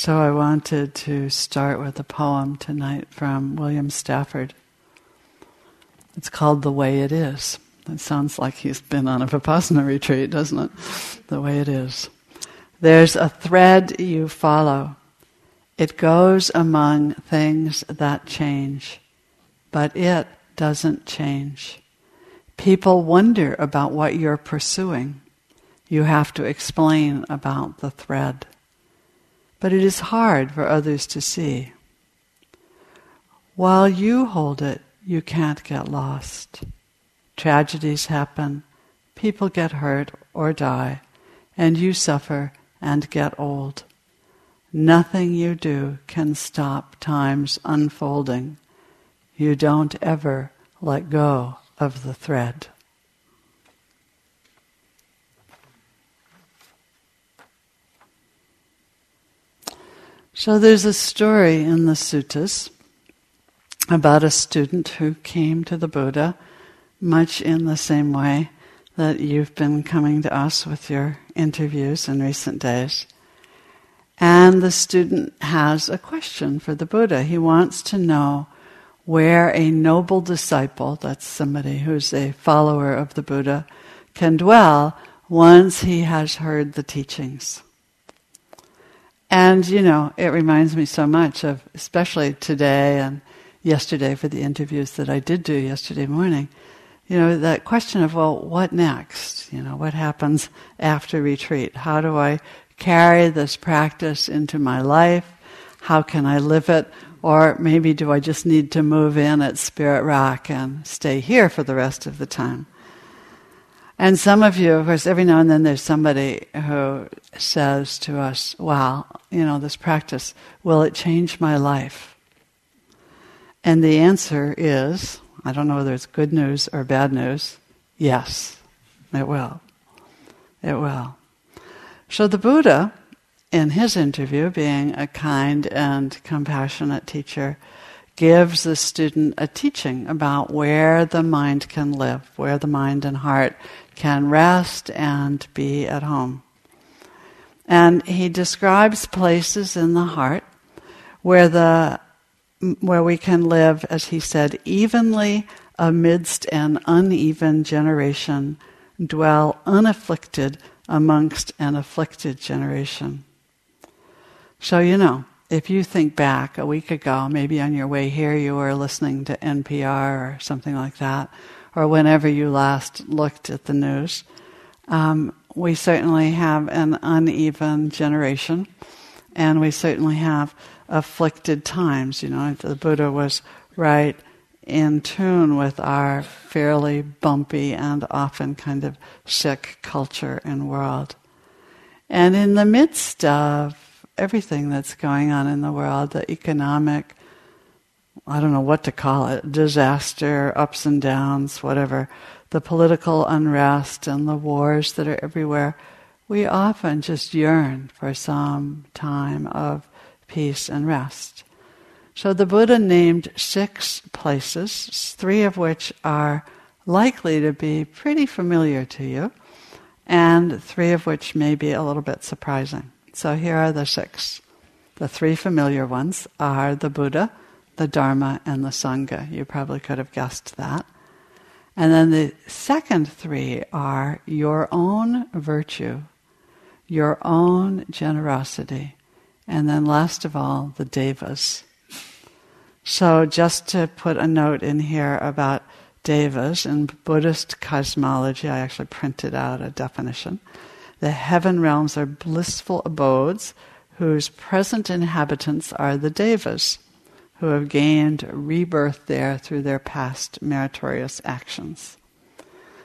So I wanted to start with a poem tonight from William Stafford. It's called The Way It Is. It sounds like he's been on a Vipassana retreat, doesn't it? The way it is. There's a thread you follow. It goes among things that change, but it doesn't change. People wonder about what you're pursuing. You have to explain about the thread but it is hard for others to see. While you hold it, you can't get lost. Tragedies happen, people get hurt or die, and you suffer and get old. Nothing you do can stop time's unfolding. You don't ever let go of the thread. So there's a story in the suttas about a student who came to the Buddha much in the same way that you've been coming to us with your interviews in recent days. And the student has a question for the Buddha. He wants to know where a noble disciple, that's somebody who's a follower of the Buddha, can dwell once he has heard the teachings. And, you know, it reminds me so much of, especially today and yesterday for the interviews that I did do yesterday morning, you know, that question of, well, what next? You know, what happens after retreat? How do I carry this practice into my life? How can I live it? Or maybe do I just need to move in at Spirit Rock and stay here for the rest of the time? And some of you, of course, every now and then there's somebody who says to us, wow, you know, this practice, will it change my life? And the answer is, I don't know whether it's good news or bad news, yes, it will. It will. So the Buddha, in his interview, being a kind and compassionate teacher, gives the student a teaching about where the mind can live, where the mind and heart can rest and be at home. And he describes places in the heart where the where we can live, as he said, evenly amidst an uneven generation, dwell unafflicted amongst an afflicted generation. So, you know, if you think back a week ago, maybe on your way here you were listening to NPR or something like that, or whenever you last looked at the news. Um, we certainly have an uneven generation, and we certainly have afflicted times. You know, the Buddha was right in tune with our fairly bumpy and often kind of sick culture and world. And in the midst of everything that's going on in the world, the economic I don't know what to call it, disaster, ups and downs, whatever, the political unrest and the wars that are everywhere, we often just yearn for some time of peace and rest. So the Buddha named six places, three of which are likely to be pretty familiar to you, and three of which may be a little bit surprising. So here are the six. The three familiar ones are the Buddha, the Dharma, and the Sangha. You probably could have guessed that. And then the second three are your own virtue, your own generosity, and then last of all, the devas. So, just to put a note in here about devas, in Buddhist cosmology, I actually printed out a definition. The heaven realms are blissful abodes whose present inhabitants are the devas who have gained rebirth there through their past meritorious actions.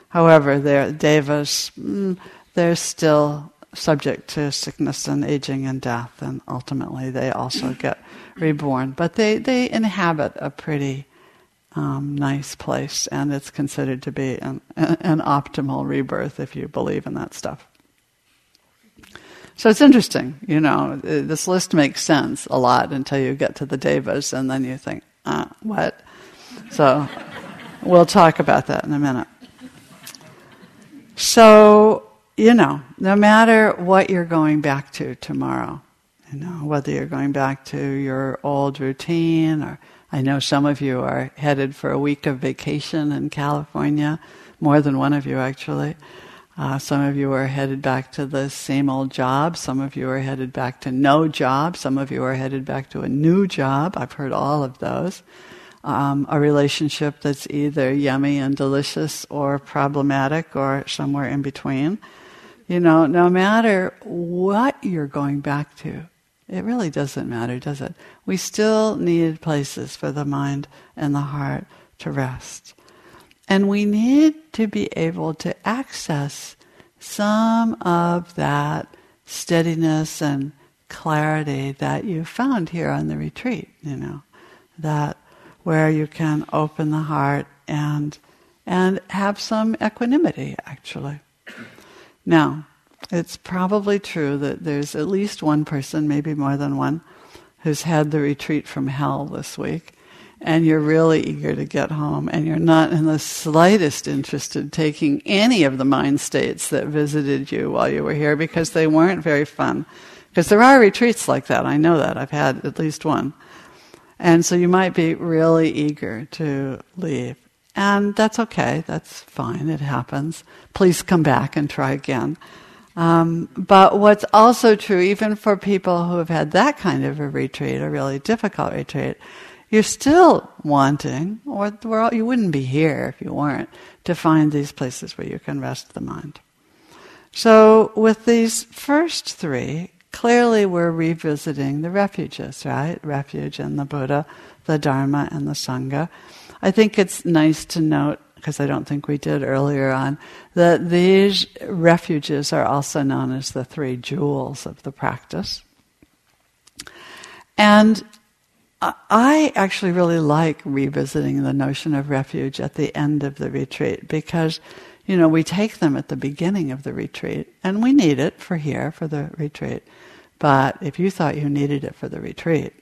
However, their devas, mm, they're still subject to sickness and aging and death, and ultimately they also get reborn. But they, they inhabit a pretty um, nice place, and it's considered to be an, an optimal rebirth if you believe in that stuff. So it's interesting, you know, this list makes sense a lot until you get to the devas and then you think, ah, what? So we'll talk about that in a minute. So, you know, no matter what you're going back to tomorrow, You know, whether you're going back to your old routine, or I know some of you are headed for a week of vacation in California, more than one of you actually. Uh, some of you are headed back to the same old job. Some of you are headed back to no job. Some of you are headed back to a new job. I've heard all of those. Um, a relationship that's either yummy and delicious or problematic or somewhere in between. You know, no matter what you're going back to, it really doesn't matter, does it? We still need places for the mind and the heart to rest. And we need to be able to access some of that steadiness and clarity that you found here on the retreat, you know, that where you can open the heart and and have some equanimity actually. Now, it's probably true that there's at least one person, maybe more than one, who's had the retreat from hell this week and you're really eager to get home, and you're not in the slightest interested in taking any of the mind states that visited you while you were here because they weren't very fun. Because there are retreats like that, I know that. I've had at least one. And so you might be really eager to leave. And that's okay, that's fine, it happens. Please come back and try again. Um, but what's also true, even for people who have had that kind of a retreat, a really difficult retreat, you're still wanting, or you wouldn't be here if you weren't, to find these places where you can rest the mind. So, with these first three, clearly we're revisiting the refuges, right? Refuge in the Buddha, the Dharma, and the Sangha. I think it's nice to note, because I don't think we did earlier on, that these refuges are also known as the three jewels of the practice. And I actually really like revisiting the notion of refuge at the end of the retreat because, you know, we take them at the beginning of the retreat and we need it for here, for the retreat. But if you thought you needed it for the retreat,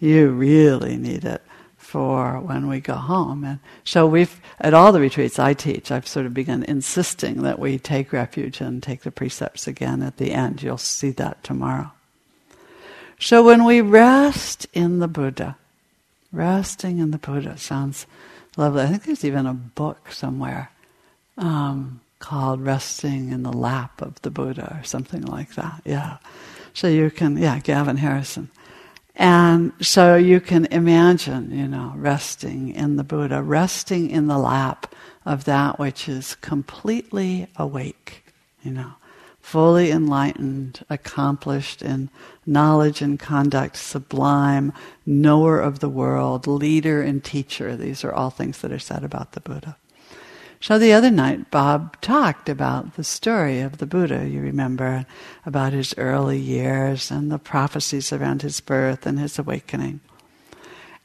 you really need it for when we go home. And so we've, at all the retreats I teach, I've sort of begun insisting that we take refuge and take the precepts again at the end. You'll see that tomorrow. So when we rest in the Buddha, resting in the Buddha sounds lovely. I think there's even a book somewhere um, called Resting in the Lap of the Buddha or something like that. Yeah. So you can, yeah, Gavin Harrison. And so you can imagine, you know, resting in the Buddha, resting in the lap of that which is completely awake, you know fully enlightened, accomplished in knowledge and conduct, sublime, knower of the world, leader and teacher. These are all things that are said about the Buddha. So the other night, Bob talked about the story of the Buddha, you remember, about his early years and the prophecies around his birth and his awakening.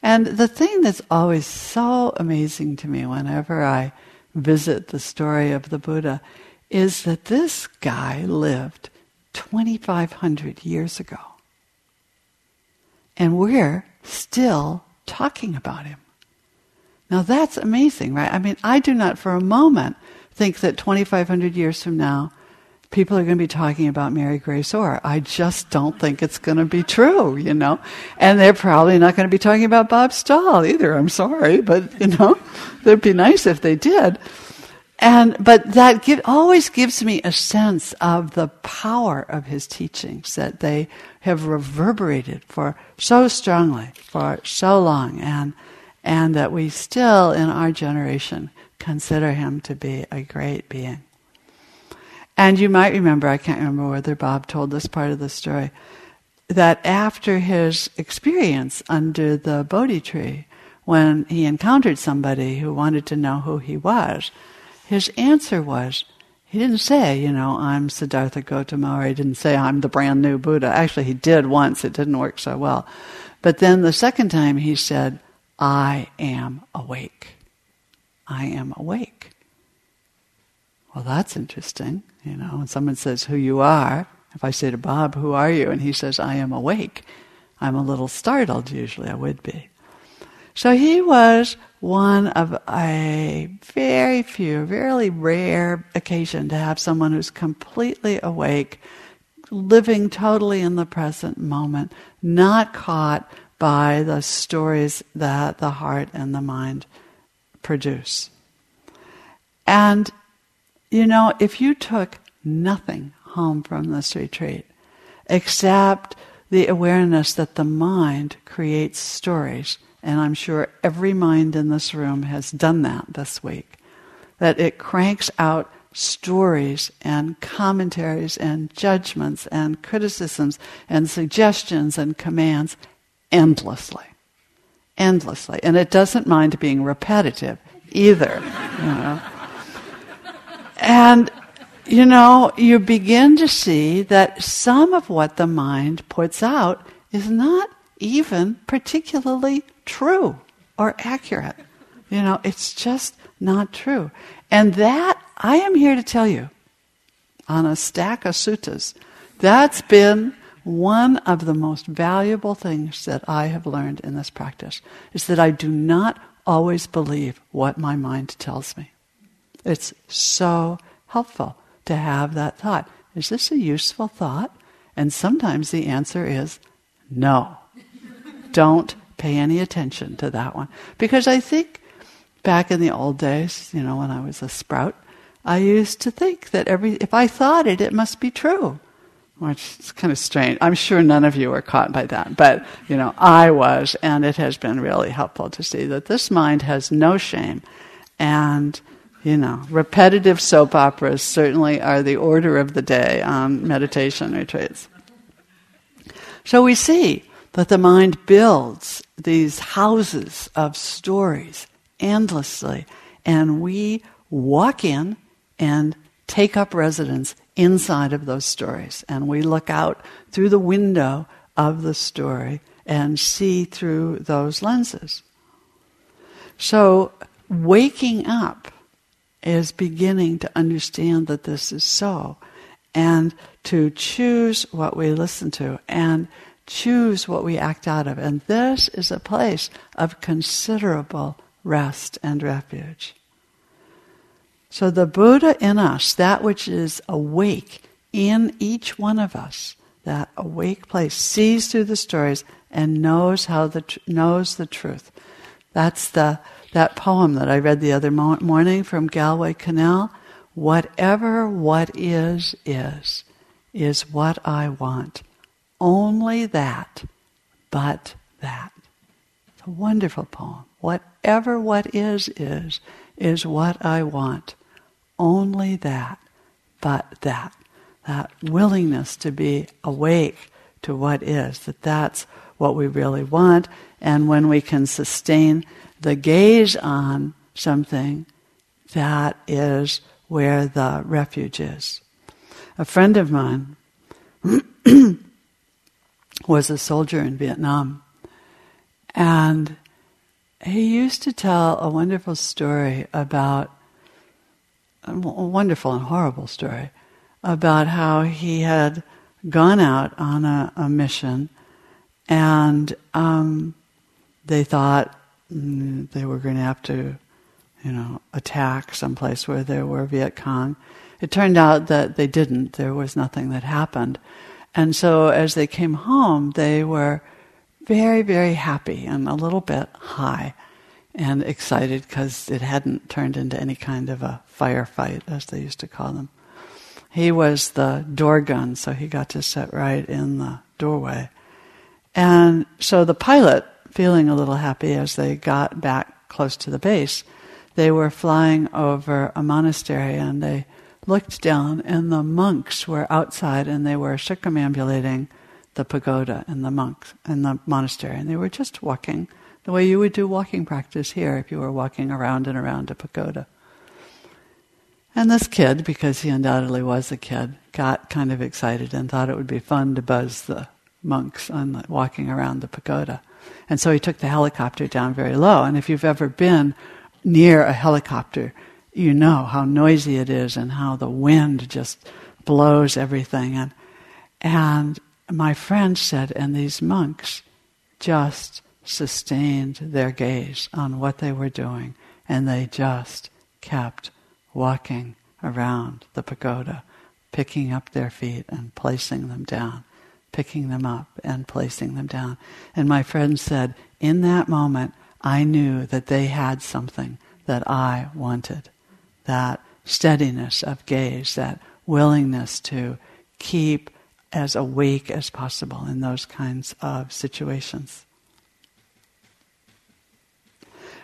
And the thing that's always so amazing to me whenever I visit the story of the Buddha is that this guy lived 2,500 years ago. And we're still talking about him. Now that's amazing, right? I mean, I do not for a moment think that 2,500 years from now, people are going to be talking about Mary Grace Orr. I just don't think it's going to be true, you know? And they're probably not going to be talking about Bob Stahl either. I'm sorry, but, you know, it'd be nice if they did. And, but that give, always gives me a sense of the power of his teachings, that they have reverberated for so strongly, for so long, and, and that we still, in our generation, consider him to be a great being. And you might remember, I can't remember whether Bob told this part of the story, that after his experience under the Bodhi tree, when he encountered somebody who wanted to know who he was, his answer was, he didn't say, you know, I'm Siddhartha Gautama, or he didn't say, I'm the brand new Buddha. Actually, he did once, it didn't work so well. But then the second time he said, I am awake. I am awake. Well, that's interesting. You know, when someone says who you are, if I say to Bob, who are you? And he says, I am awake. I'm a little startled, usually I would be. So he was one of a very few, very rare occasion to have someone who's completely awake, living totally in the present moment, not caught by the stories that the heart and the mind produce. And, you know, if you took nothing home from this retreat except the awareness that the mind creates stories, and I'm sure every mind in this room has done that this week, that it cranks out stories and commentaries and judgments and criticisms and suggestions and commands endlessly. Endlessly. And it doesn't mind being repetitive either. You know. And, you know, you begin to see that some of what the mind puts out is not even particularly true or accurate. You know, it's just not true. And that, I am here to tell you, on a stack of suttas, that's been one of the most valuable things that I have learned in this practice is that I do not always believe what my mind tells me. It's so helpful to have that thought. Is this a useful thought? And sometimes the answer is no. Don't pay any attention to that one. Because I think back in the old days, you know, when I was a sprout, I used to think that every if I thought it, it must be true which is kind of strange. I'm sure none of you are caught by that, but you know, I was, and it has been really helpful to see that this mind has no shame, and you know, repetitive soap operas certainly are the order of the day on meditation retreats. So we see that the mind builds these houses of stories endlessly, and we walk in and take up residence inside of those stories. And we look out through the window of the story and see through those lenses. So, waking up is beginning to understand that this is so and to choose what we listen to and choose what we act out of. And this is a place of considerable rest and refuge. So the Buddha in us, that which is awake in each one of us, that awake place, sees through the stories and knows how the knows the truth. That's the that poem that I read the other mo- morning from Galway Kinnell. Whatever what is is is what I want. Only that, but that. It's a wonderful poem. Whatever what is is is what I want only that, but that. That willingness to be awake to what is, that that's what we really want. And when we can sustain the gaze on something, that is where the refuge is. A friend of mine was a soldier in Vietnam, and he used to tell a wonderful story about a wonderful and horrible story about how he had gone out on a, a mission and um, they thought mm, they were going to have to, you know, attack someplace where there were Viet Cong. It turned out that they didn't. There was nothing that happened. And so as they came home, they were very, very happy and a little bit high and excited because it hadn't turned into any kind of a firefight, as they used to call them. He was the door gun, so he got to sit right in the doorway. And so the pilot, feeling a little happy as they got back close to the base, they were flying over a monastery and they looked down and the monks were outside and they were circumambulating the pagoda and the monks and the monastery and they were just walking the way you would do walking practice here if you were walking around and around a pagoda. And this kid, because he undoubtedly was a kid, got kind of excited and thought it would be fun to buzz the monks on the, walking around the pagoda. And so he took the helicopter down very low. And if you've ever been near a helicopter, you know how noisy it is and how the wind just blows everything. And, and my friend said, and these monks just sustained their gaze on what they were doing, and they just kept walking around the pagoda picking up their feet and placing them down, picking them up and placing them down. And my friend said, in that moment, I knew that they had something that I wanted. That steadiness of gaze, that willingness to keep as awake as possible in those kinds of situations.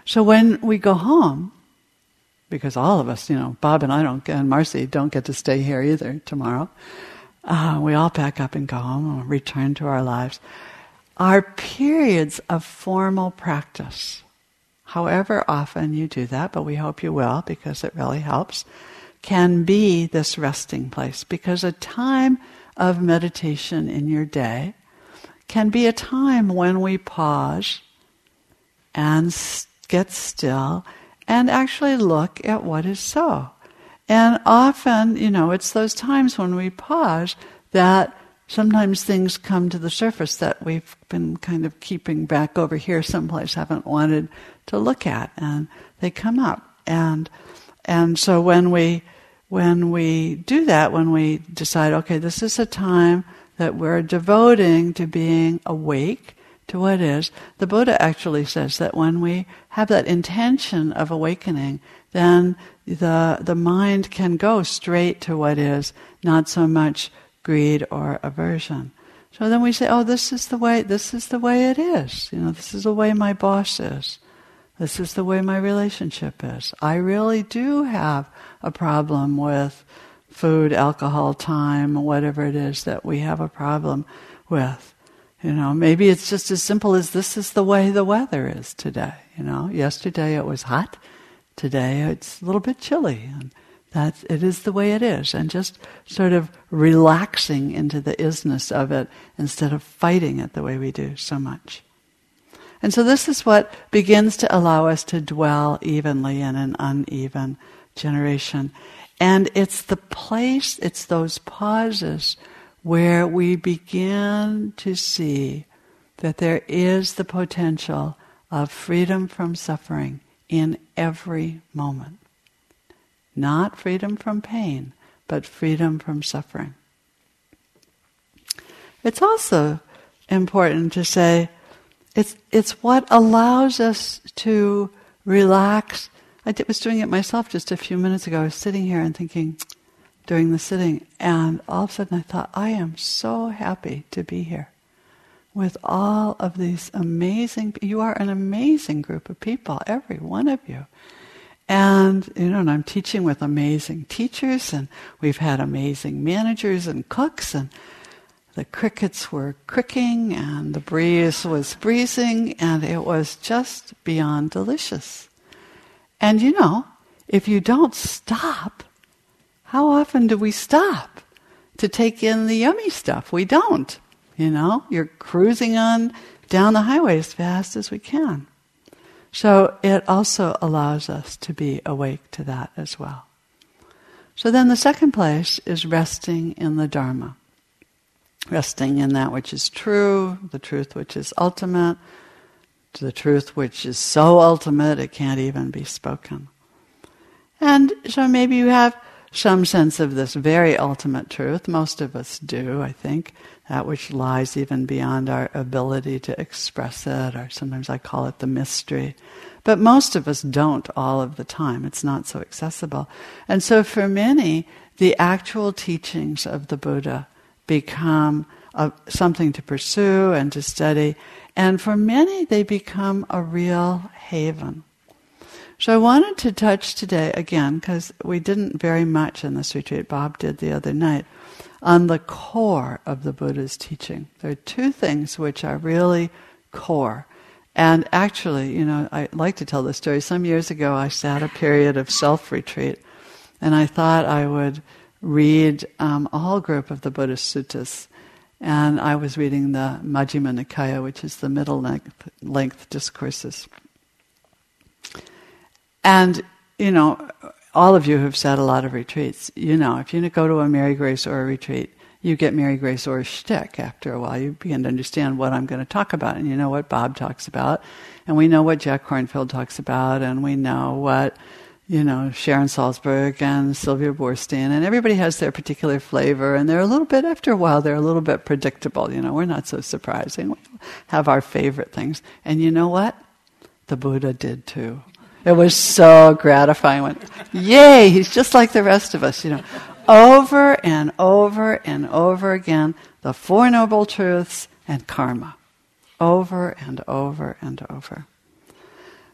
So when we go home, because all of us, you know, Bob and I don't, and Marcy don't get to stay here either tomorrow. Uh, we all pack up and go home and return to our lives. Our periods of formal practice, however often you do that, but we hope you will because it really helps, can be this resting place. Because a time of meditation in your day can be a time when we pause and get still and actually look at what is so. And often, you know, it's those times when we pause that sometimes things come to the surface that we've been kind of keeping back over here someplace, haven't wanted to look at, and they come up. And and so when we when we do that, when we decide, okay, this is a time that we're devoting to being awake to what is, the Buddha actually says that when we have that intention of awakening, then the, the mind can go straight to what is, not so much greed or aversion. So then we say, oh, this is the way, this is the way it is. You know, this is the way my boss is. This is the way my relationship is. I really do have a problem with food, alcohol, time, whatever it is that we have a problem with. You know, maybe it's just as simple as this is the way the weather is today. You know, yesterday it was hot, today it's a little bit chilly, and that it is the way it is, and just sort of relaxing into the isness of it instead of fighting it the way we do so much. And so this is what begins to allow us to dwell evenly in an uneven generation. And it's the place, it's those pauses where we begin to see that there is the potential of freedom from suffering in every moment. Not freedom from pain, but freedom from suffering. It's also important to say it's, it's what allows us to relax. I was doing it myself just a few minutes ago. I was sitting here and thinking, during the sitting, and all of a sudden I thought, I am so happy to be here with all of these amazing. You are an amazing group of people, every one of you. And you know, and I'm teaching with amazing teachers, and we've had amazing managers and cooks, and the crickets were cricking, and the breeze was breezing, and it was just beyond delicious. And you know, if you don't stop how often do we stop to take in the yummy stuff? We don't. You know, you're cruising on down the highway as fast as we can. So it also allows us to be awake to that as well. So then the second place is resting in the Dharma. Resting in that which is true, the truth which is ultimate, the truth which is so ultimate it can't even be spoken. And so maybe you have some sense of this very ultimate truth. Most of us do, I think, that which lies even beyond our ability to express it, or sometimes I call it the mystery. But most of us don't all of the time. It's not so accessible. And so for many, the actual teachings of the Buddha become a, something to pursue and to study. And for many, they become a real haven. So I wanted to touch today again, because we didn't very much in this retreat, Bob did the other night, on the core of the Buddha's teaching. There are two things which are really core. And actually, you know, I like to tell this story. Some years ago, I sat a period of self retreat, and I thought I would read um, a whole group of the Buddhist suttas. And I was reading the Majjhima Nikaya, which is the middle length, length discourses. And, you know, all of you who've sat a lot of retreats, you know, if you go to a Mary Grace or a retreat, you get Mary Grace or a shtick after a while. You begin to understand what I'm going to talk about, and you know what Bob talks about, and we know what Jack Kornfield talks about, and we know what you know, Sharon Salzberg and Sylvia Boorstein, and everybody has their particular flavor, and they're a little bit, after a while, they're a little bit predictable. You know, we're not so surprising. We have our favorite things. And you know what? The Buddha did too. It was so gratifying. Went, Yay, he's just like the rest of us, you know. Over and over and over again, the Four Noble Truths and karma. Over and over and over.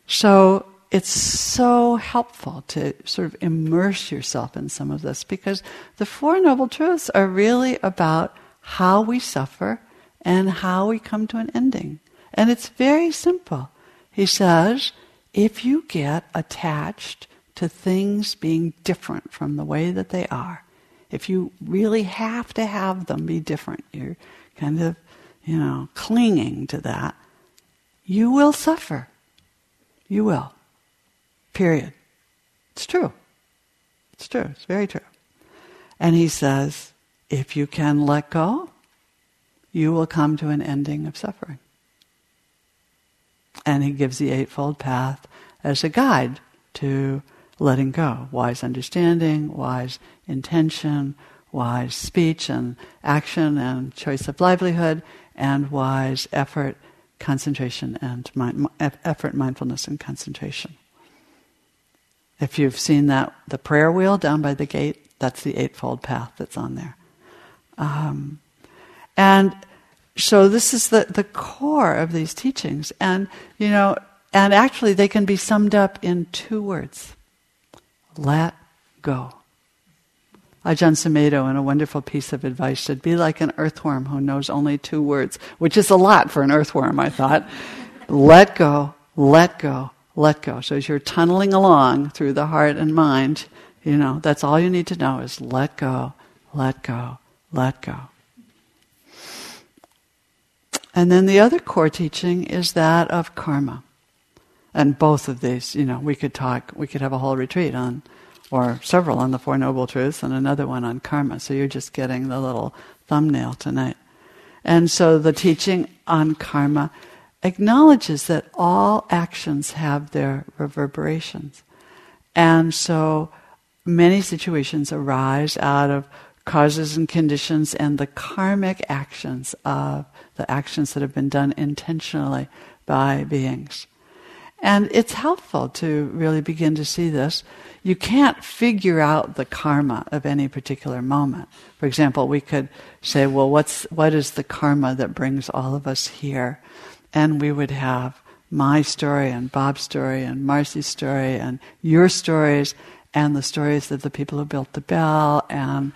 So it's so helpful to sort of immerse yourself in some of this because the Four Noble Truths are really about how we suffer and how we come to an ending. And it's very simple. He says, if you get attached to things being different from the way that they are, if you really have to have them be different, you're kind of, you know, clinging to that, you will suffer. You will. Period. It's true. It's true. It's very true. And he says, if you can let go, you will come to an ending of suffering. And he gives the Eightfold Path as a guide to letting go wise understanding, wise intention, wise speech and action and choice of livelihood, and wise effort, concentration, and mind, effort, mindfulness, and concentration. If you've seen that, the prayer wheel down by the gate, that's the Eightfold Path that's on there. Um, and so this is the, the core of these teachings. And, you know, and actually they can be summed up in two words. Let go. Ajahn Sumedho, in a wonderful piece of advice, said, Be like an earthworm who knows only two words, which is a lot for an earthworm, I thought. let go, let go, let go. So as you're tunneling along through the heart and mind, you know, that's all you need to know is let go, let go, let go. And then the other core teaching is that of karma. And both of these, you know, we could talk, we could have a whole retreat on, or several on the Four Noble Truths and another one on karma. So you're just getting the little thumbnail tonight. And so the teaching on karma acknowledges that all actions have their reverberations. And so many situations arise out of causes and conditions and the karmic actions of the actions that have been done intentionally by beings. And it's helpful to really begin to see this. You can't figure out the karma of any particular moment. For example, we could say, well, what's, what is the karma that brings all of us here? and we would have my story and Bob's story and Marcy's story and your stories and the stories of the people who built the bell and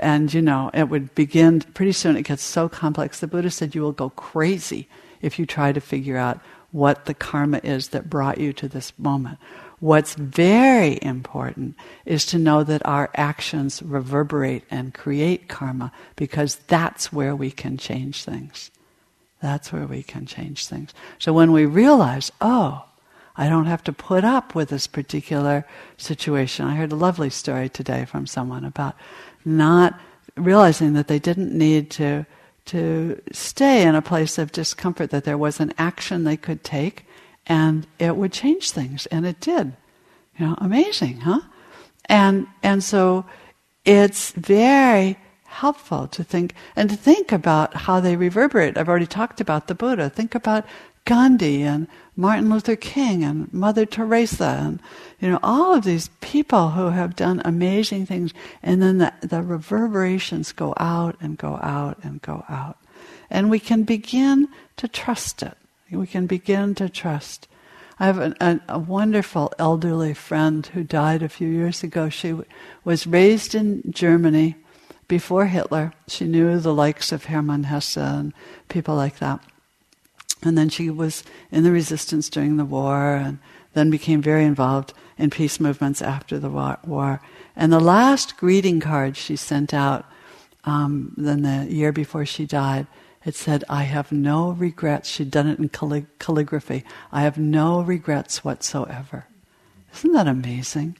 and you know it would begin pretty soon it gets so complex the buddha said you will go crazy if you try to figure out what the karma is that brought you to this moment what's very important is to know that our actions reverberate and create karma because that's where we can change things that's where we can change things. So when we realize, oh, I don't have to put up with this particular situation. I heard a lovely story today from someone about not realizing that they didn't need to to stay in a place of discomfort, that there was an action they could take and it would change things. And it did. You know, amazing, huh? And and so it's very helpful to think and to think about how they reverberate. I've already talked about the Buddha. Think about Gandhi and Martin Luther King and Mother Teresa and you know all of these people who have done amazing things and then the, the reverberations go out and go out and go out. And we can begin to trust it. We can begin to trust. I have an, a, a, wonderful elderly friend who died a few years ago. She w- was raised in Germany before Hitler. She knew the likes of Hermann Hesse and people like that. And then she was in the resistance during the war and then became very involved in peace movements after the war. And the last greeting card she sent out, um, then the year before she died, it said, I have no regrets. She'd done it in callig- calligraphy. I have no regrets whatsoever. Isn't that amazing?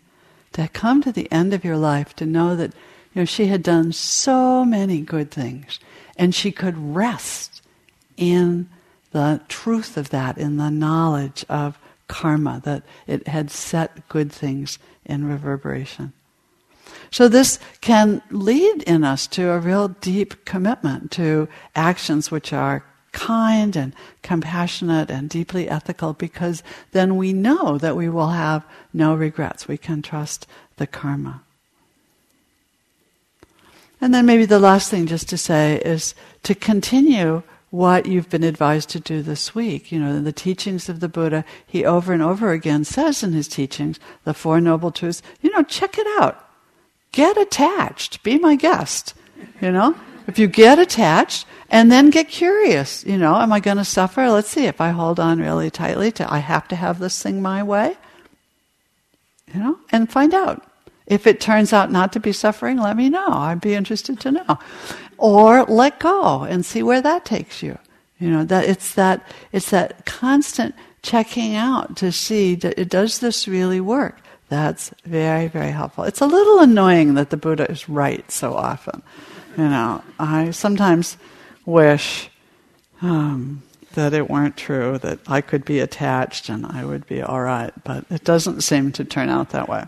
To come to the end of your life, to know that you know, she had done so many good things, and she could rest in the truth of that, in the knowledge of karma, that it had set good things in reverberation. So this can lead in us to a real deep commitment to actions which are kind and compassionate and deeply ethical because then we know that we will have no regrets. We can trust the karma. And then maybe the last thing just to say is to continue what you've been advised to do this week. You know, the teachings of the Buddha, he over and over again says in his teachings, the Four Noble Truths, you know, check it out. Get attached. Be my guest. You know? If you get attached and then get curious, you know, am I going to suffer? Let's see, if I hold on really tightly to, I have to have this thing my way, you know, and find out. If it turns out not to be suffering, let me know. I'd be interested to know. Or let go and see where that takes you. You know, that it's that, it's that constant checking out to see, does this really work? That's very, very helpful. It's a little annoying that the Buddha is right so often. You know, I sometimes wish um, that it weren't true, that I could be attached and I would be all right, but it doesn't seem to turn out that way.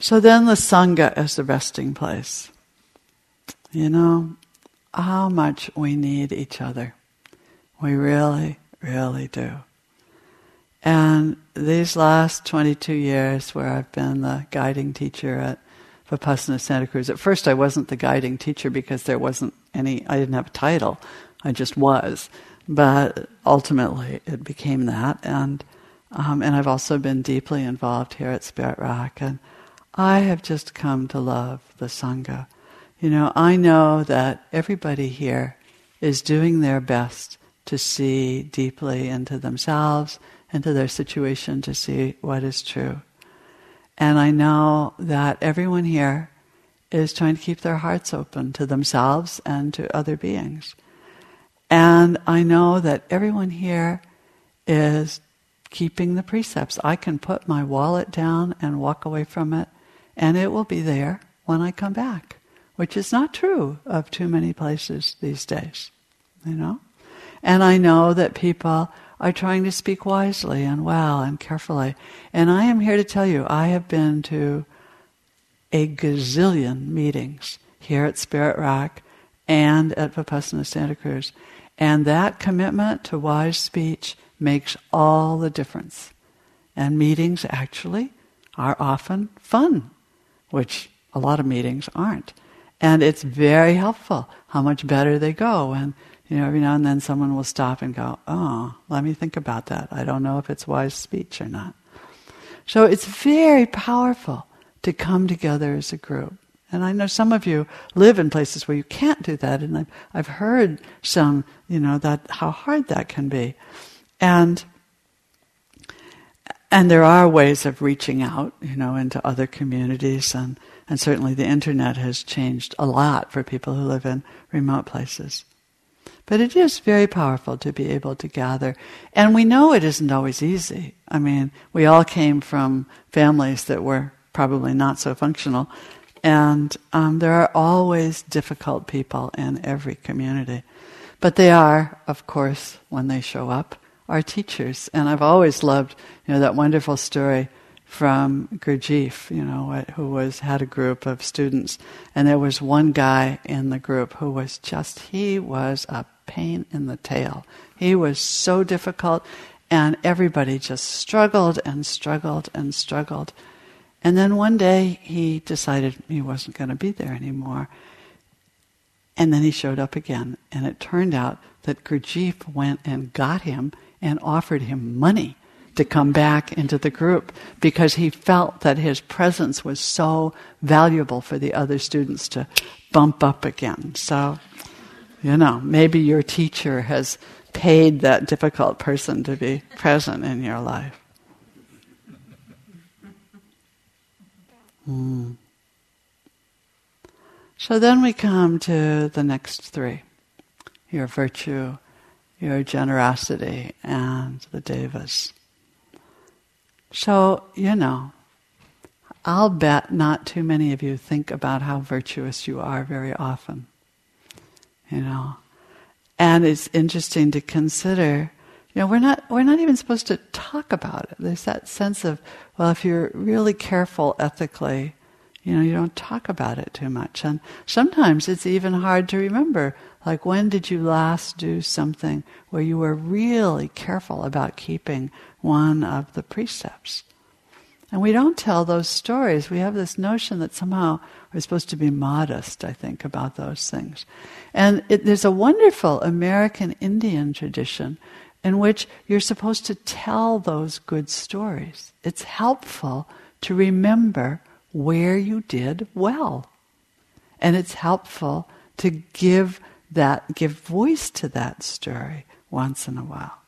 So then the Sangha is the resting place. You know, how much we need each other. We really, really do. And these last 22 years where I've been the guiding teacher at Vipassana Santa Cruz. At first, I wasn't the guiding teacher because there wasn't any, I didn't have a title. I just was. But ultimately, it became that. And, um, and I've also been deeply involved here at Spirit Rock. And I have just come to love the Sangha. You know, I know that everybody here is doing their best to see deeply into themselves, into their situation, to see what is true. And I know that everyone here is trying to keep their hearts open to themselves and to other beings. And I know that everyone here is keeping the precepts. I can put my wallet down and walk away from it, and it will be there when I come back, which is not true of too many places these days, you know? And I know that people are trying to speak wisely and well and carefully. And I am here to tell you, I have been to a gazillion meetings here at Spirit Rock and at Vipassana Santa Cruz. And that commitment to wise speech makes all the difference. And meetings actually are often fun, which a lot of meetings aren't. And it's very helpful how much better they go. And you know, every now and then someone will stop and go, oh, let me think about that. I don't know if it's wise speech or not. So it's very powerful to come together as a group. And I know some of you live in places where you can't do that, and I've, I've heard some, you know, that how hard that can be. And and there are ways of reaching out, you know, into other communities, and, and certainly the internet has changed a lot for people who live in remote places. But it is very powerful to be able to gather. And we know it isn't always easy. I mean, we all came from families that were probably not so functional. And um, there are always difficult people in every community. But they are, of course, when they show up, our teachers. And I've always loved, you know, that wonderful story from Gurdjieff, you know, who was had a group of students, and there was one guy in the group who was just he was a pain in the tail. He was so difficult, and everybody just struggled and struggled and struggled. And then one day he decided he wasn't going to be there anymore. And then he showed up again, and it turned out that Gurdjieff went and got him and offered him money to come back into the group because he felt that his presence was so valuable for the other students to bump up again. So you know, maybe your teacher has paid that difficult person to be present in your life. Mm. So then we come to the next three your virtue, your generosity, and the devas. So, you know, I'll bet not too many of you think about how virtuous you are very often you know. And it's interesting to consider You know, we're not, we're not even supposed to talk about it. There's that sense of, well, if you're really careful ethically, you know, you don't talk about it too much. And sometimes it's even hard to remember. Like, when did you last do something where you were really careful about keeping one of the precepts? And we don't tell those stories. We have this notion that somehow we're supposed to be modest, I think, about those things. And it, there's a wonderful American Indian tradition in which you're supposed to tell those good stories. It's helpful to remember where you did well. And it's helpful to give that, give voice to that story once in a while.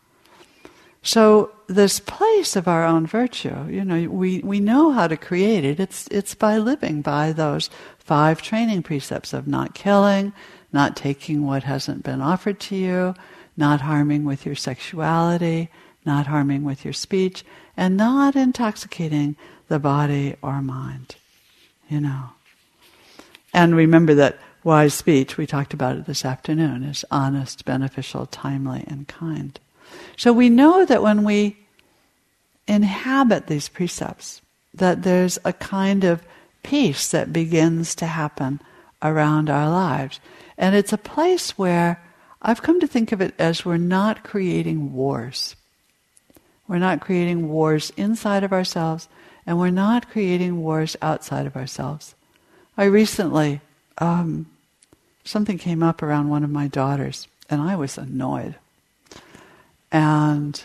So this place of our own virtue, you know, we, we know how to create it. It's, it's by living by those five training precepts of not killing, not taking what hasn't been offered to you, not harming with your sexuality, not harming with your speech, and not intoxicating the body or mind. You know. And remember that wise speech, we talked about it this afternoon, is honest, beneficial, timely, and kind. So we know that when we inhabit these precepts, that there's a kind of peace that begins to happen around our lives. And it's a place where I've come to think of it as we're not creating wars. We're not creating wars inside of ourselves, and we're not creating wars outside of ourselves. I recently, um, something came up around one of my daughters, and I was annoyed. And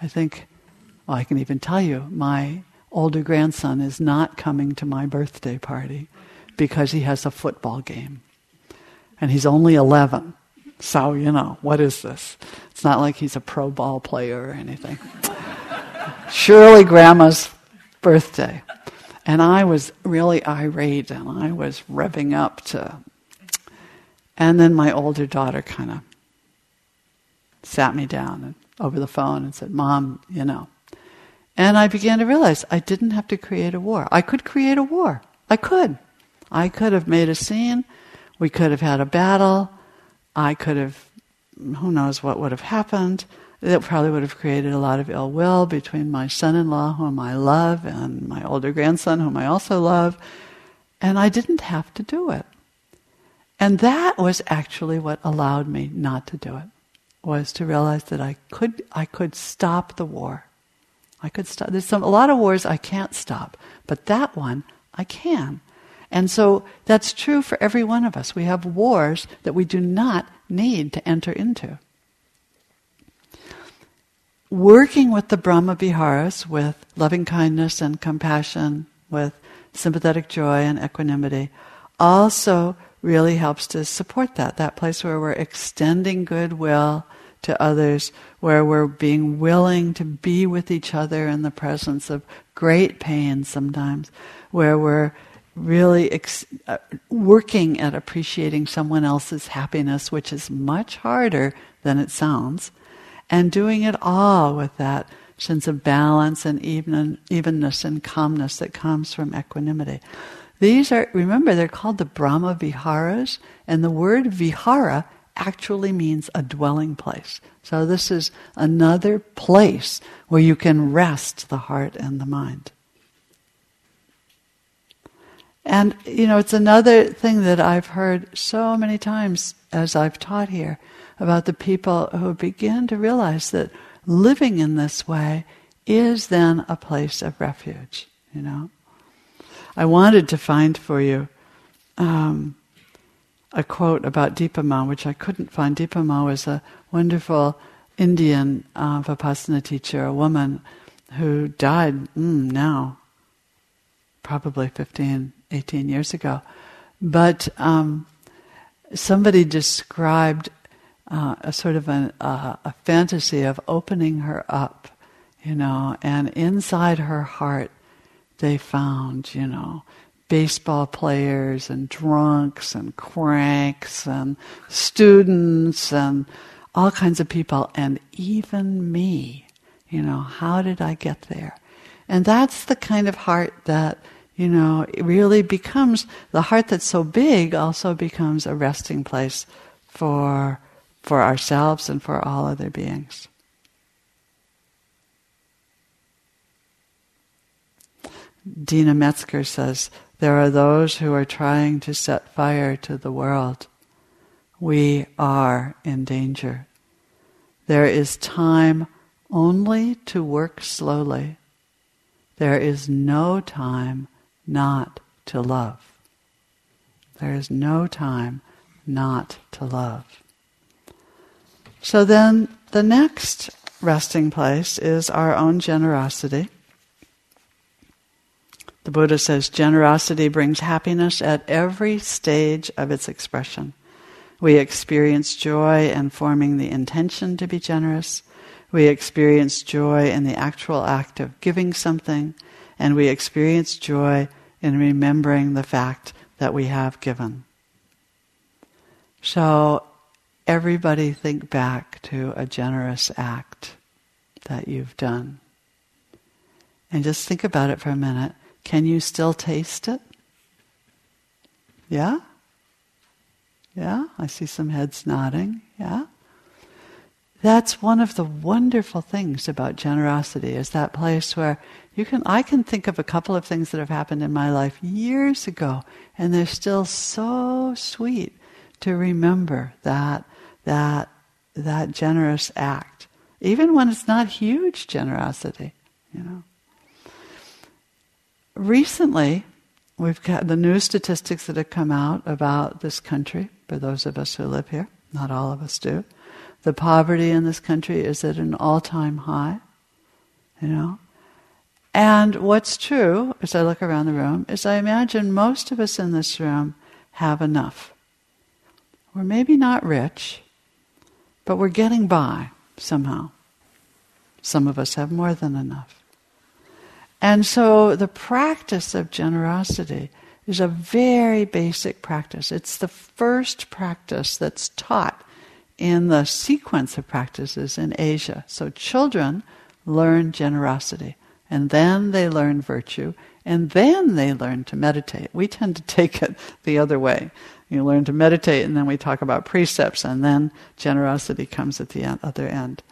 I think, well, I can even tell you, my older grandson is not coming to my birthday party because he has a football game. And he's only 11. So, you know, what is this? It's not like he's a pro ball player or anything. Surely grandma's birthday. And I was really irate and I was revving up to. And then my older daughter kind of sat me down and, over the phone and said, Mom, you know. And I began to realize I didn't have to create a war. I could create a war. I could. I could have made a scene. We could have had a battle. I could have, who knows what would have happened. That probably would have created a lot of ill will between my son in law, whom I love, and my older grandson, whom I also love. And I didn't have to do it. And that was actually what allowed me not to do it was to realize that I could I could stop the war. I could stop. There's some a lot of wars I can't stop, but that one I can. And so that's true for every one of us. We have wars that we do not need to enter into. Working with the Brahma Viharas, with loving kindness and compassion, with sympathetic joy and equanimity, also really helps to support that, that place where we're extending goodwill to others, where we're being willing to be with each other in the presence of great pain sometimes, where we're really ex- uh, working at appreciating someone else's happiness, which is much harder than it sounds, and doing it all with that sense of balance and even, evenness and calmness that comes from equanimity. These are, remember, they're called the Brahma Viharas, and the word vihara actually means a dwelling place. So this is another place where you can rest the heart and the mind. And, you know, it's another thing that I've heard so many times as I've taught here about the people who begin to realize that living in this way is then a place of refuge, you know. I wanted to find for you um, a quote about Dipa Ma, which I couldn't find. Dipa Ma was a wonderful Indian uh, Vipassana teacher, a woman who died mm, now, probably 15, 18 years ago. But um, somebody described uh, a sort of an, uh, a fantasy of opening her up, you know, and inside her heart they found, you know, baseball players and drunks and cranks and students and all kinds of people and even me. You know, how did I get there? And that's the kind of heart that, you know, it really becomes the heart that's so big also becomes a resting place for for ourselves and for all other beings. Deena Metzger says, there are those who are trying to set fire to the world. We are in danger. There is time only to work slowly. There is no time not to love. There is no time not to love. So then the next resting place is our own generosity. The Buddha says generosity brings happiness at every stage of its expression. We experience joy in forming the intention to be generous. We experience joy in the actual act of giving something. And we experience joy in remembering the fact that we have given. So, everybody think back to a generous act that you've done. And just think about it for a minute. Can you still taste it? Yeah? Yeah? I see some heads nodding. Yeah? That's one of the wonderful things about generosity is that place where you can I can think of a couple of things that have happened in my life years ago and they're still so sweet to remember that that that generous act even when it's not huge generosity, you know. Recently, we've got the new statistics that have come out about this country, for those of us who live here, not all of us do. The poverty in this country is at an all time high, you know. And what's true, as I look around the room, is I imagine most of us in this room have enough. We're maybe not rich, but we're getting by somehow. Some of us have more than enough. And so the practice of generosity is a very basic practice. It's the first practice that's taught in the sequence of practices in Asia. So children learn generosity, and then they learn virtue, and then they learn to meditate. We tend to take it the other way. You learn to meditate, and then we talk about precepts, and then generosity comes at the other end.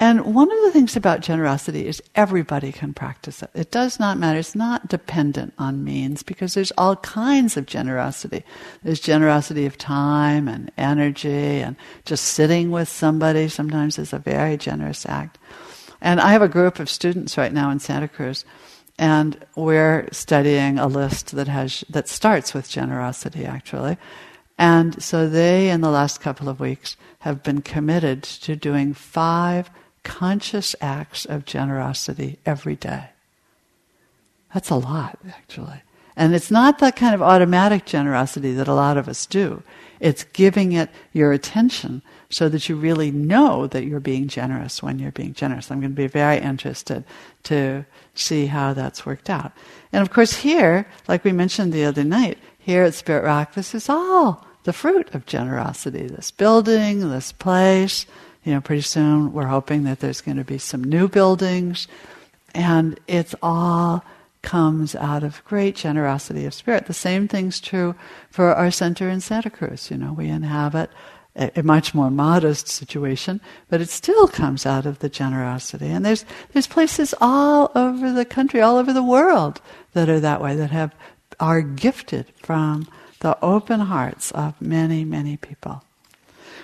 And one of the things about generosity is everybody can practice it. It does not matter. It's not dependent on means because there's all kinds of generosity. There's generosity of time and energy and just sitting with somebody sometimes is a very generous act. And I have a group of students right now in Santa Cruz and we're studying a list that has that starts with generosity actually. And so they in the last couple of weeks have been committed to doing five conscious acts of generosity every day. That's a lot, actually. And it's not that kind of automatic generosity that a lot of us do. It's giving it your attention so that you really know that you're being generous when you're being generous. I'm going to be very interested to see how that's worked out. And of course, here, like we mentioned the other night, here at Spirit Rock, this is all the fruit of generosity. This building, this place, you know, pretty soon we're hoping that there's going to be some new buildings, and it's all comes out of great generosity of spirit. The same thing's true for our center in Santa Cruz. You know, we inhabit a, a, much more modest situation, but it still comes out of the generosity. And there's there's places all over the country, all over the world that are that way, that have are gifted from the open hearts of many, many people.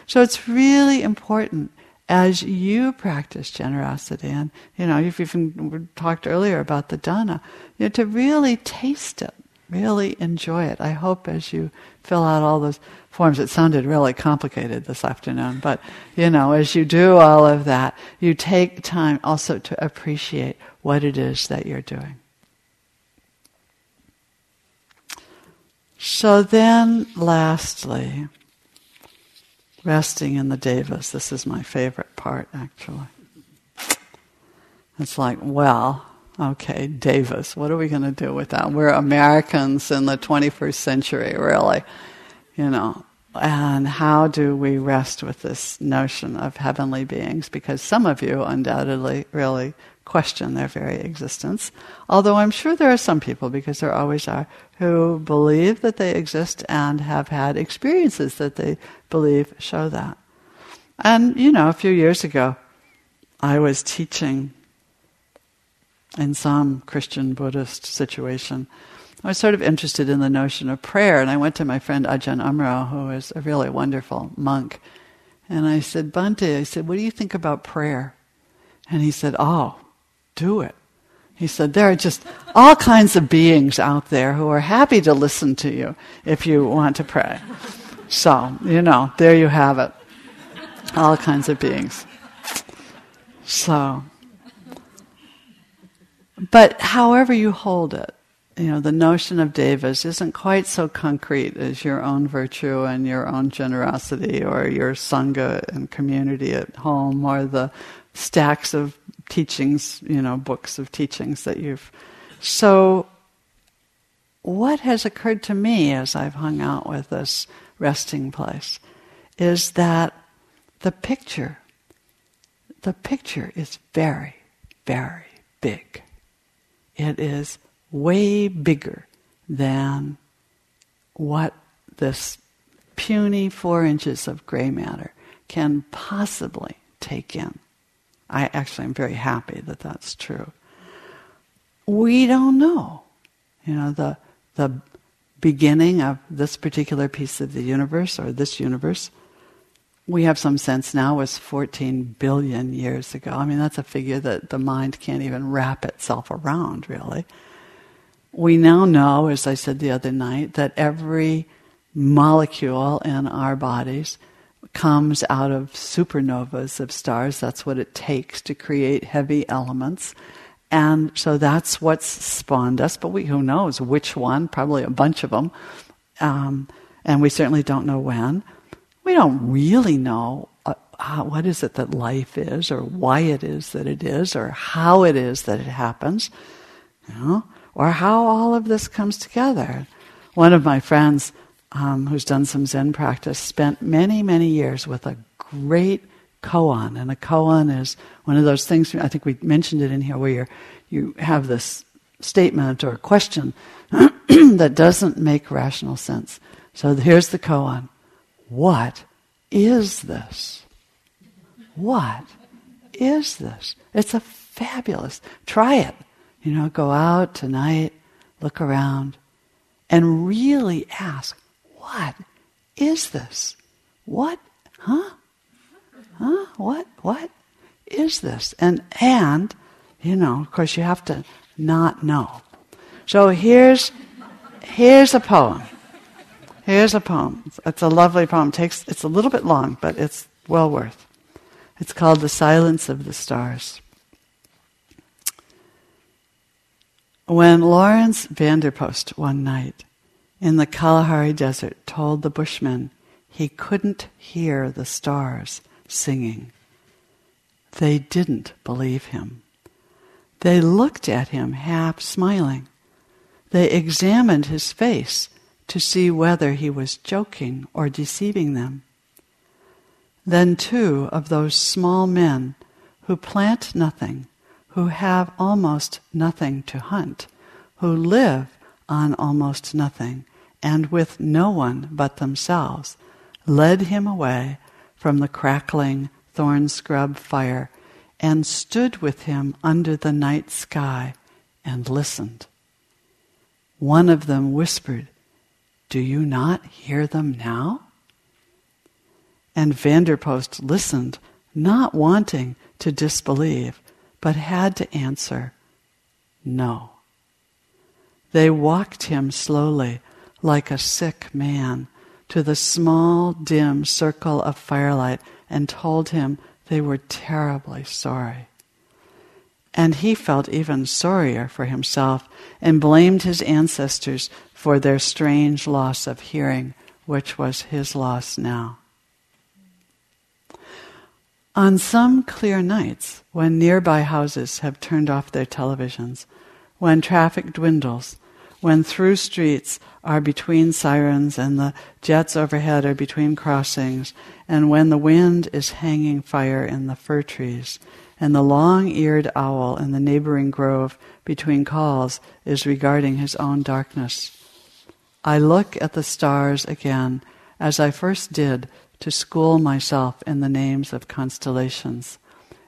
So it's really important as you practice generosity, and you know, you've even talked earlier about the dana, you know, to really taste it, really enjoy it. I hope as you fill out all those forms, it sounded really complicated this afternoon, but you know, as you do all of that, you take time also to appreciate what it is that you're doing. So then, lastly, resting in the devas. This is my favorite part, actually. It's like, well, okay, devas, what are we going to do with that? We're Americans in the 21st century, really, you know. And how do we rest with this notion of heavenly beings? Because some of you undoubtedly really question their very existence. Although I'm sure there are some people, because there always are, who believe that they exist and have had experiences that they believe show that. And, you know, a few years ago, I was teaching in some Christian Buddhist situation. I was sort of interested in the notion of prayer, and I went to my friend Ajahn Amaro, who is a really wonderful monk, and I said, Bhante, I said, what do you think about prayer? And he said, Oh, do it. He said, There are just all kinds of beings out there who are happy to listen to you if you want to pray. So, you know, there you have it. All kinds of beings. So, but however you hold it, you know, the notion of devas isn't quite so concrete as your own virtue and your own generosity or your sangha and community at home or the stacks of teachings, you know, books of teachings that you've. So, what has occurred to me as I've hung out with this resting place is that the picture, the picture is very, very big. It is way bigger than what this puny four inches of gray matter can possibly take in. I actually am very happy that that's true. We don't know. You know, the, the beginning of this particular piece of the universe or this universe, we have some sense now was 14 billion years ago. I mean, that's a figure that the mind can't even wrap itself around, really. We now know, as I said the other night, that every molecule in our bodies comes out of supernovas of stars. That's what it takes to create heavy elements. And so that's what's spawned us, but we, who knows which one, probably a bunch of them. Um, and we certainly don't know when. We don't really know uh, how, what is it that life is, or why it is that it is, or how it is that it happens, you know, or how all of this comes together. One of my friends um, who's done some Zen practice, spent many, many years with a great koan. And a koan is one of those things, I think we mentioned it in here, where you you have this statement or question that doesn't make rational sense. So here's the koan. What is this? What is this? It's a fabulous. Try it. You know, go out tonight, look around, and really ask, what is this? What? Huh? Huh? What? What is this? And and you know, of course, you have to not know. So here's here's a poem. Here's a poem. It's a lovely poem. It takes it's a little bit long, but it's well worth. It's called "The Silence of the Stars." When Laurens van der Post one night in the Kalahari Desert told the Bushmen he couldn't hear the stars singing. They didn't believe him. They looked at him half smiling. They examined his face to see whether he was joking or deceiving them. Then two of those small men who plant nothing, who have almost nothing to hunt, who live on almost nothing, and with no one but themselves, led him away from the crackling thorn scrub fire and stood with him under the night sky and listened. One of them whispered, Do you not hear them now? And van der Post listened, not wanting to disbelieve, but had to answer, No. They walked him slowly like a sick man to the small, dim circle of firelight and told him they were terribly sorry. And he felt even sorrier for himself and blamed his ancestors for their strange loss of hearing, which was his loss now. On some clear nights, when nearby houses have turned off their televisions, when traffic dwindles, when through streets are between sirens and the jets overhead are between crossings, and when the wind is hanging fire in the fir trees, and the long eared owl in the neighboring grove between calls is regarding his own darkness. I look at the stars again as I first did to school myself in the names of constellations,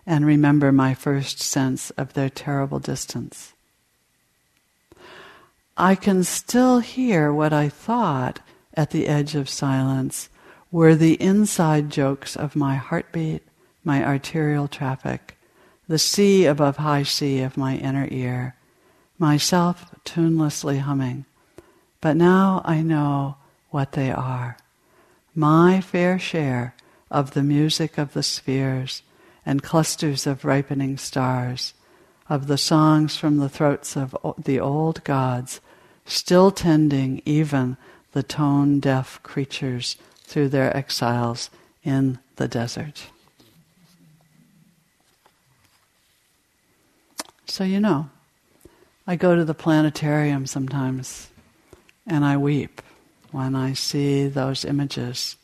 and remember my first sense of their terrible distance. I can still hear what I thought at the edge of silence were the inside jokes of my heartbeat, my arterial traffic, the sea above high sea of my inner ear, myself tunelessly humming. But now I know what they are. My fair share of the music of the spheres and clusters of ripening stars, of the songs from the throats of the old gods, still tending even the tone deaf creatures through their exiles in the desert. So, you know, I go to the planetarium sometimes and I weep when I see those images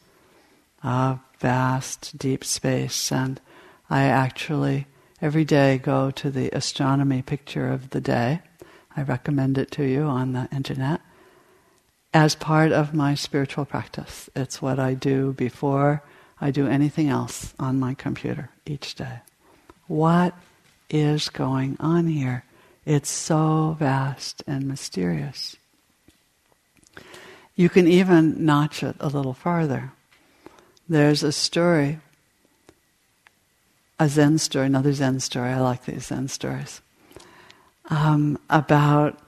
of vast, deep space. And I actually every day go to the astronomy picture of the day. I recommend it to you on the internet as part of my spiritual practice. It's what I do before I do anything else on my computer each day. What is going on here? It's so vast and mysterious. You can even notch it a little farther. There's a story, a Zen story, another Zen story, I like these Zen stories, um, about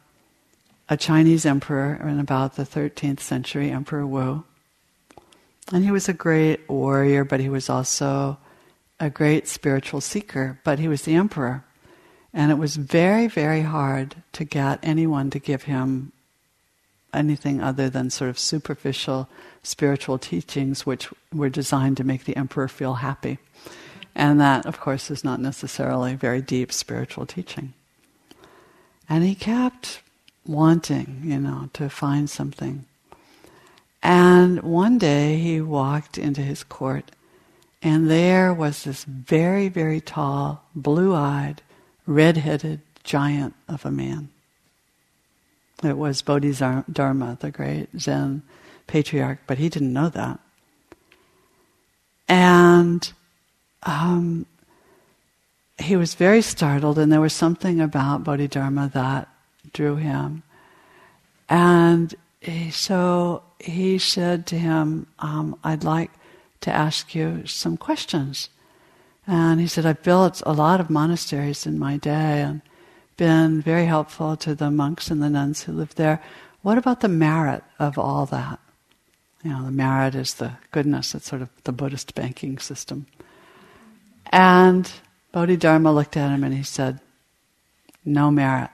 a Chinese emperor in about the 13th century, Emperor Wu. And he was a great warrior, but he was also a great spiritual seeker, but he was the emperor. And it was very, very hard to get anyone to give him anything other than sort of superficial spiritual teachings, which were designed to make the emperor feel happy. And that, of course, is not necessarily very deep spiritual teaching. And he kept wanting, you know, to find something. And one day he walked into his court, and there was this very, very tall, blue eyed, red-headed giant of a man. It was Bodhidharma, the great Zen patriarch, but he didn't know that. And um, he was very startled, and there was something about Bodhidharma that drew him. And he, so he said to him, um, I'd like to ask you some questions. And he said, I've built a lot of monasteries in my day and been very helpful to the monks and the nuns who live there. What about the merit of all that? You know, the merit is the goodness, it's sort of the Buddhist banking system. And Bodhidharma looked at him and he said, No merit.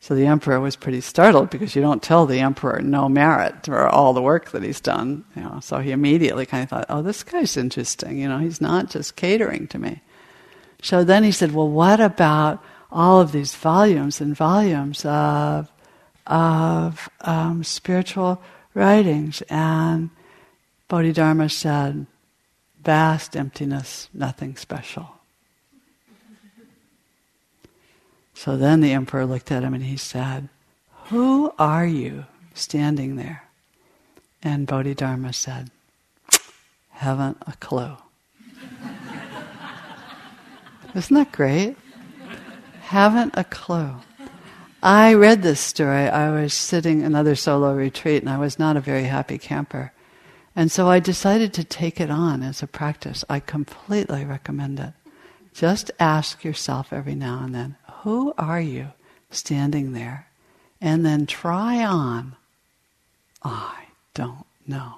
So the emperor was pretty startled because you don't tell the emperor no merit for all the work that he's done. You know, so he immediately kind of thought, "Oh, this guy's interesting. You know, he's not just catering to me." So then he said, "Well, what about all of these volumes and volumes of of um, spiritual writings?" And Bodhidharma said, "Vast emptiness, nothing special." So then the emperor looked at him and he said, Who are you standing there? And Bodhidharma said, Haven't a clue. Isn't that great? Haven't a clue. I read this story. I was sitting another solo retreat and I was not a very happy camper. And so I decided to take it on as a practice. I completely recommend it. Just ask yourself every now and then, who are you standing there? And then try on, I don't know.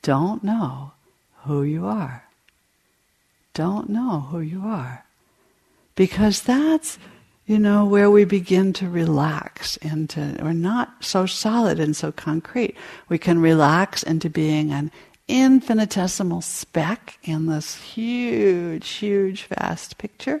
Don't know who you are. Don't know who you are. Because that's, you know, where we begin to relax into, we're not so solid and so concrete. We can relax into being an infinitesimal speck in this huge, huge, vast picture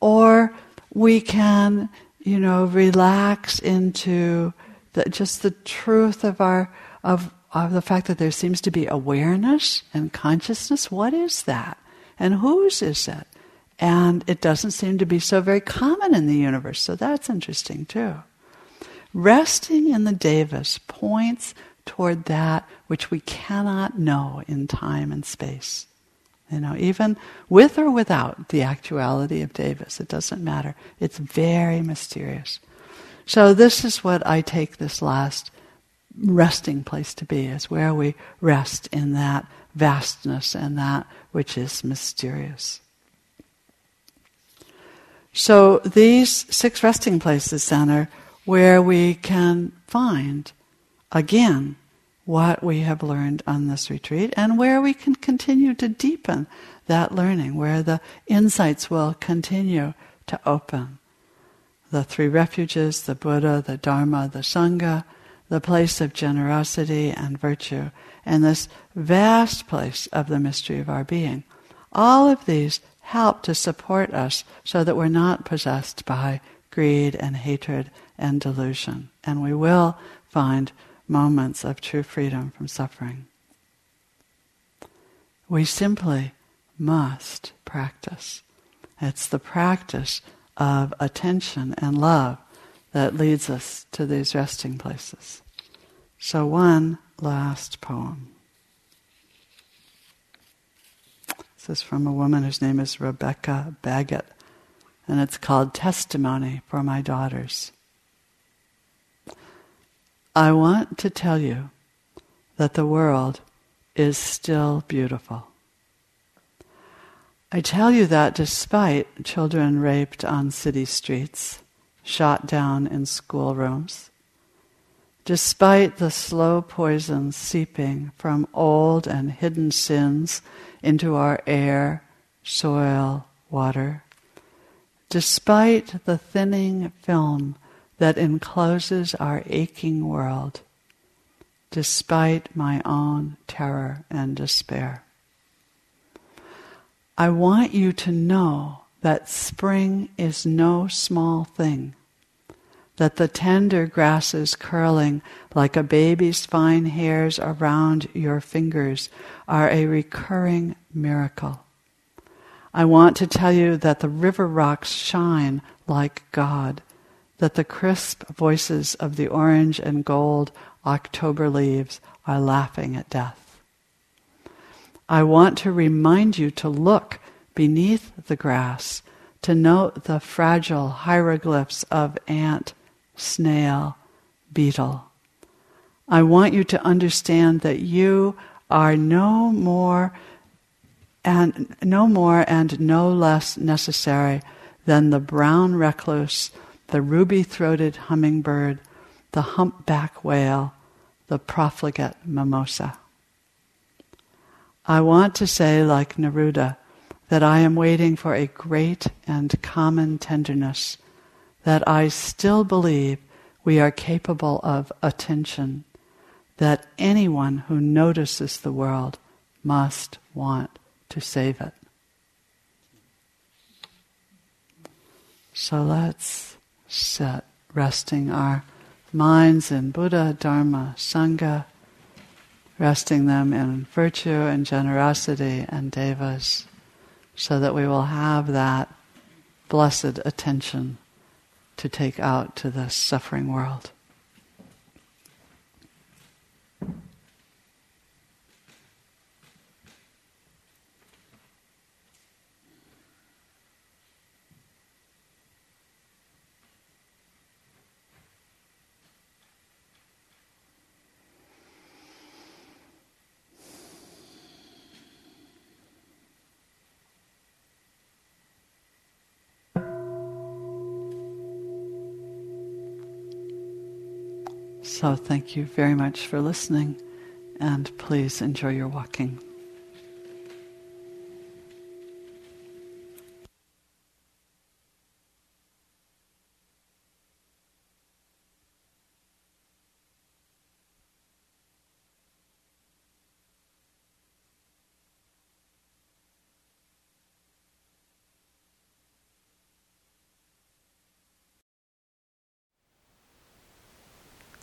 or we can, you know, relax into the, just the truth of our of of the fact that there seems to be awareness and consciousness. What is that? And whose is it? And it doesn't seem to be so very common in the universe, so that's interesting too. Resting in the devas points toward that which we cannot know in time and space. You know, even with or without the actuality of Devas, it doesn't matter. It's very mysterious. So this is what I take this last resting place to be, is where we rest in that vastness and that which is mysterious. So these six resting places are where we can find again what we have learned on this retreat and where we can continue to deepen that learning, where the insights will continue to open. The three refuges, the Buddha, the Dharma, the Sangha, the place of generosity and virtue, and this vast place of the mystery of our being. All of these help to support us so that we're not possessed by greed and hatred and delusion. And we will find moments of true freedom from suffering. We simply must practice. It's the practice of attention and love that leads us to these resting places. So, one last poem. This is from a woman whose name is Rebecca Baggett, and it's called Testimony for My Daughters. I want to tell you that the world is still beautiful. I tell you that despite children raped on city streets, shot down in schoolrooms, despite the slow poison seeping from old and hidden sins into our air, soil, water, despite the thinning film that encloses our aching world, despite my own terror and despair. I want you to know that spring is no small thing, that the tender grasses curling like a baby's fine hairs around your fingers are a recurring miracle. I want to tell you that the river rocks shine like God that the crisp voices of the orange and gold October leaves are laughing at death. I want to remind you to look beneath the grass, to note the fragile hieroglyphs of ant, snail, beetle. I want you to understand that you are no more and no more and no less necessary than the brown recluse the ruby throated hummingbird, the humpback whale, the profligate mimosa. I want to say, like Neruda, that I am waiting for a great and common tenderness, that I still believe we are capable of attention, that anyone who notices the world must want to save it. So let's sit, resting our minds in Buddha, Dharma, Sangha, resting them in virtue and generosity and devas, so that we will have that blessed attention to take out to the suffering world. So thank you very much for listening, and please enjoy your walking.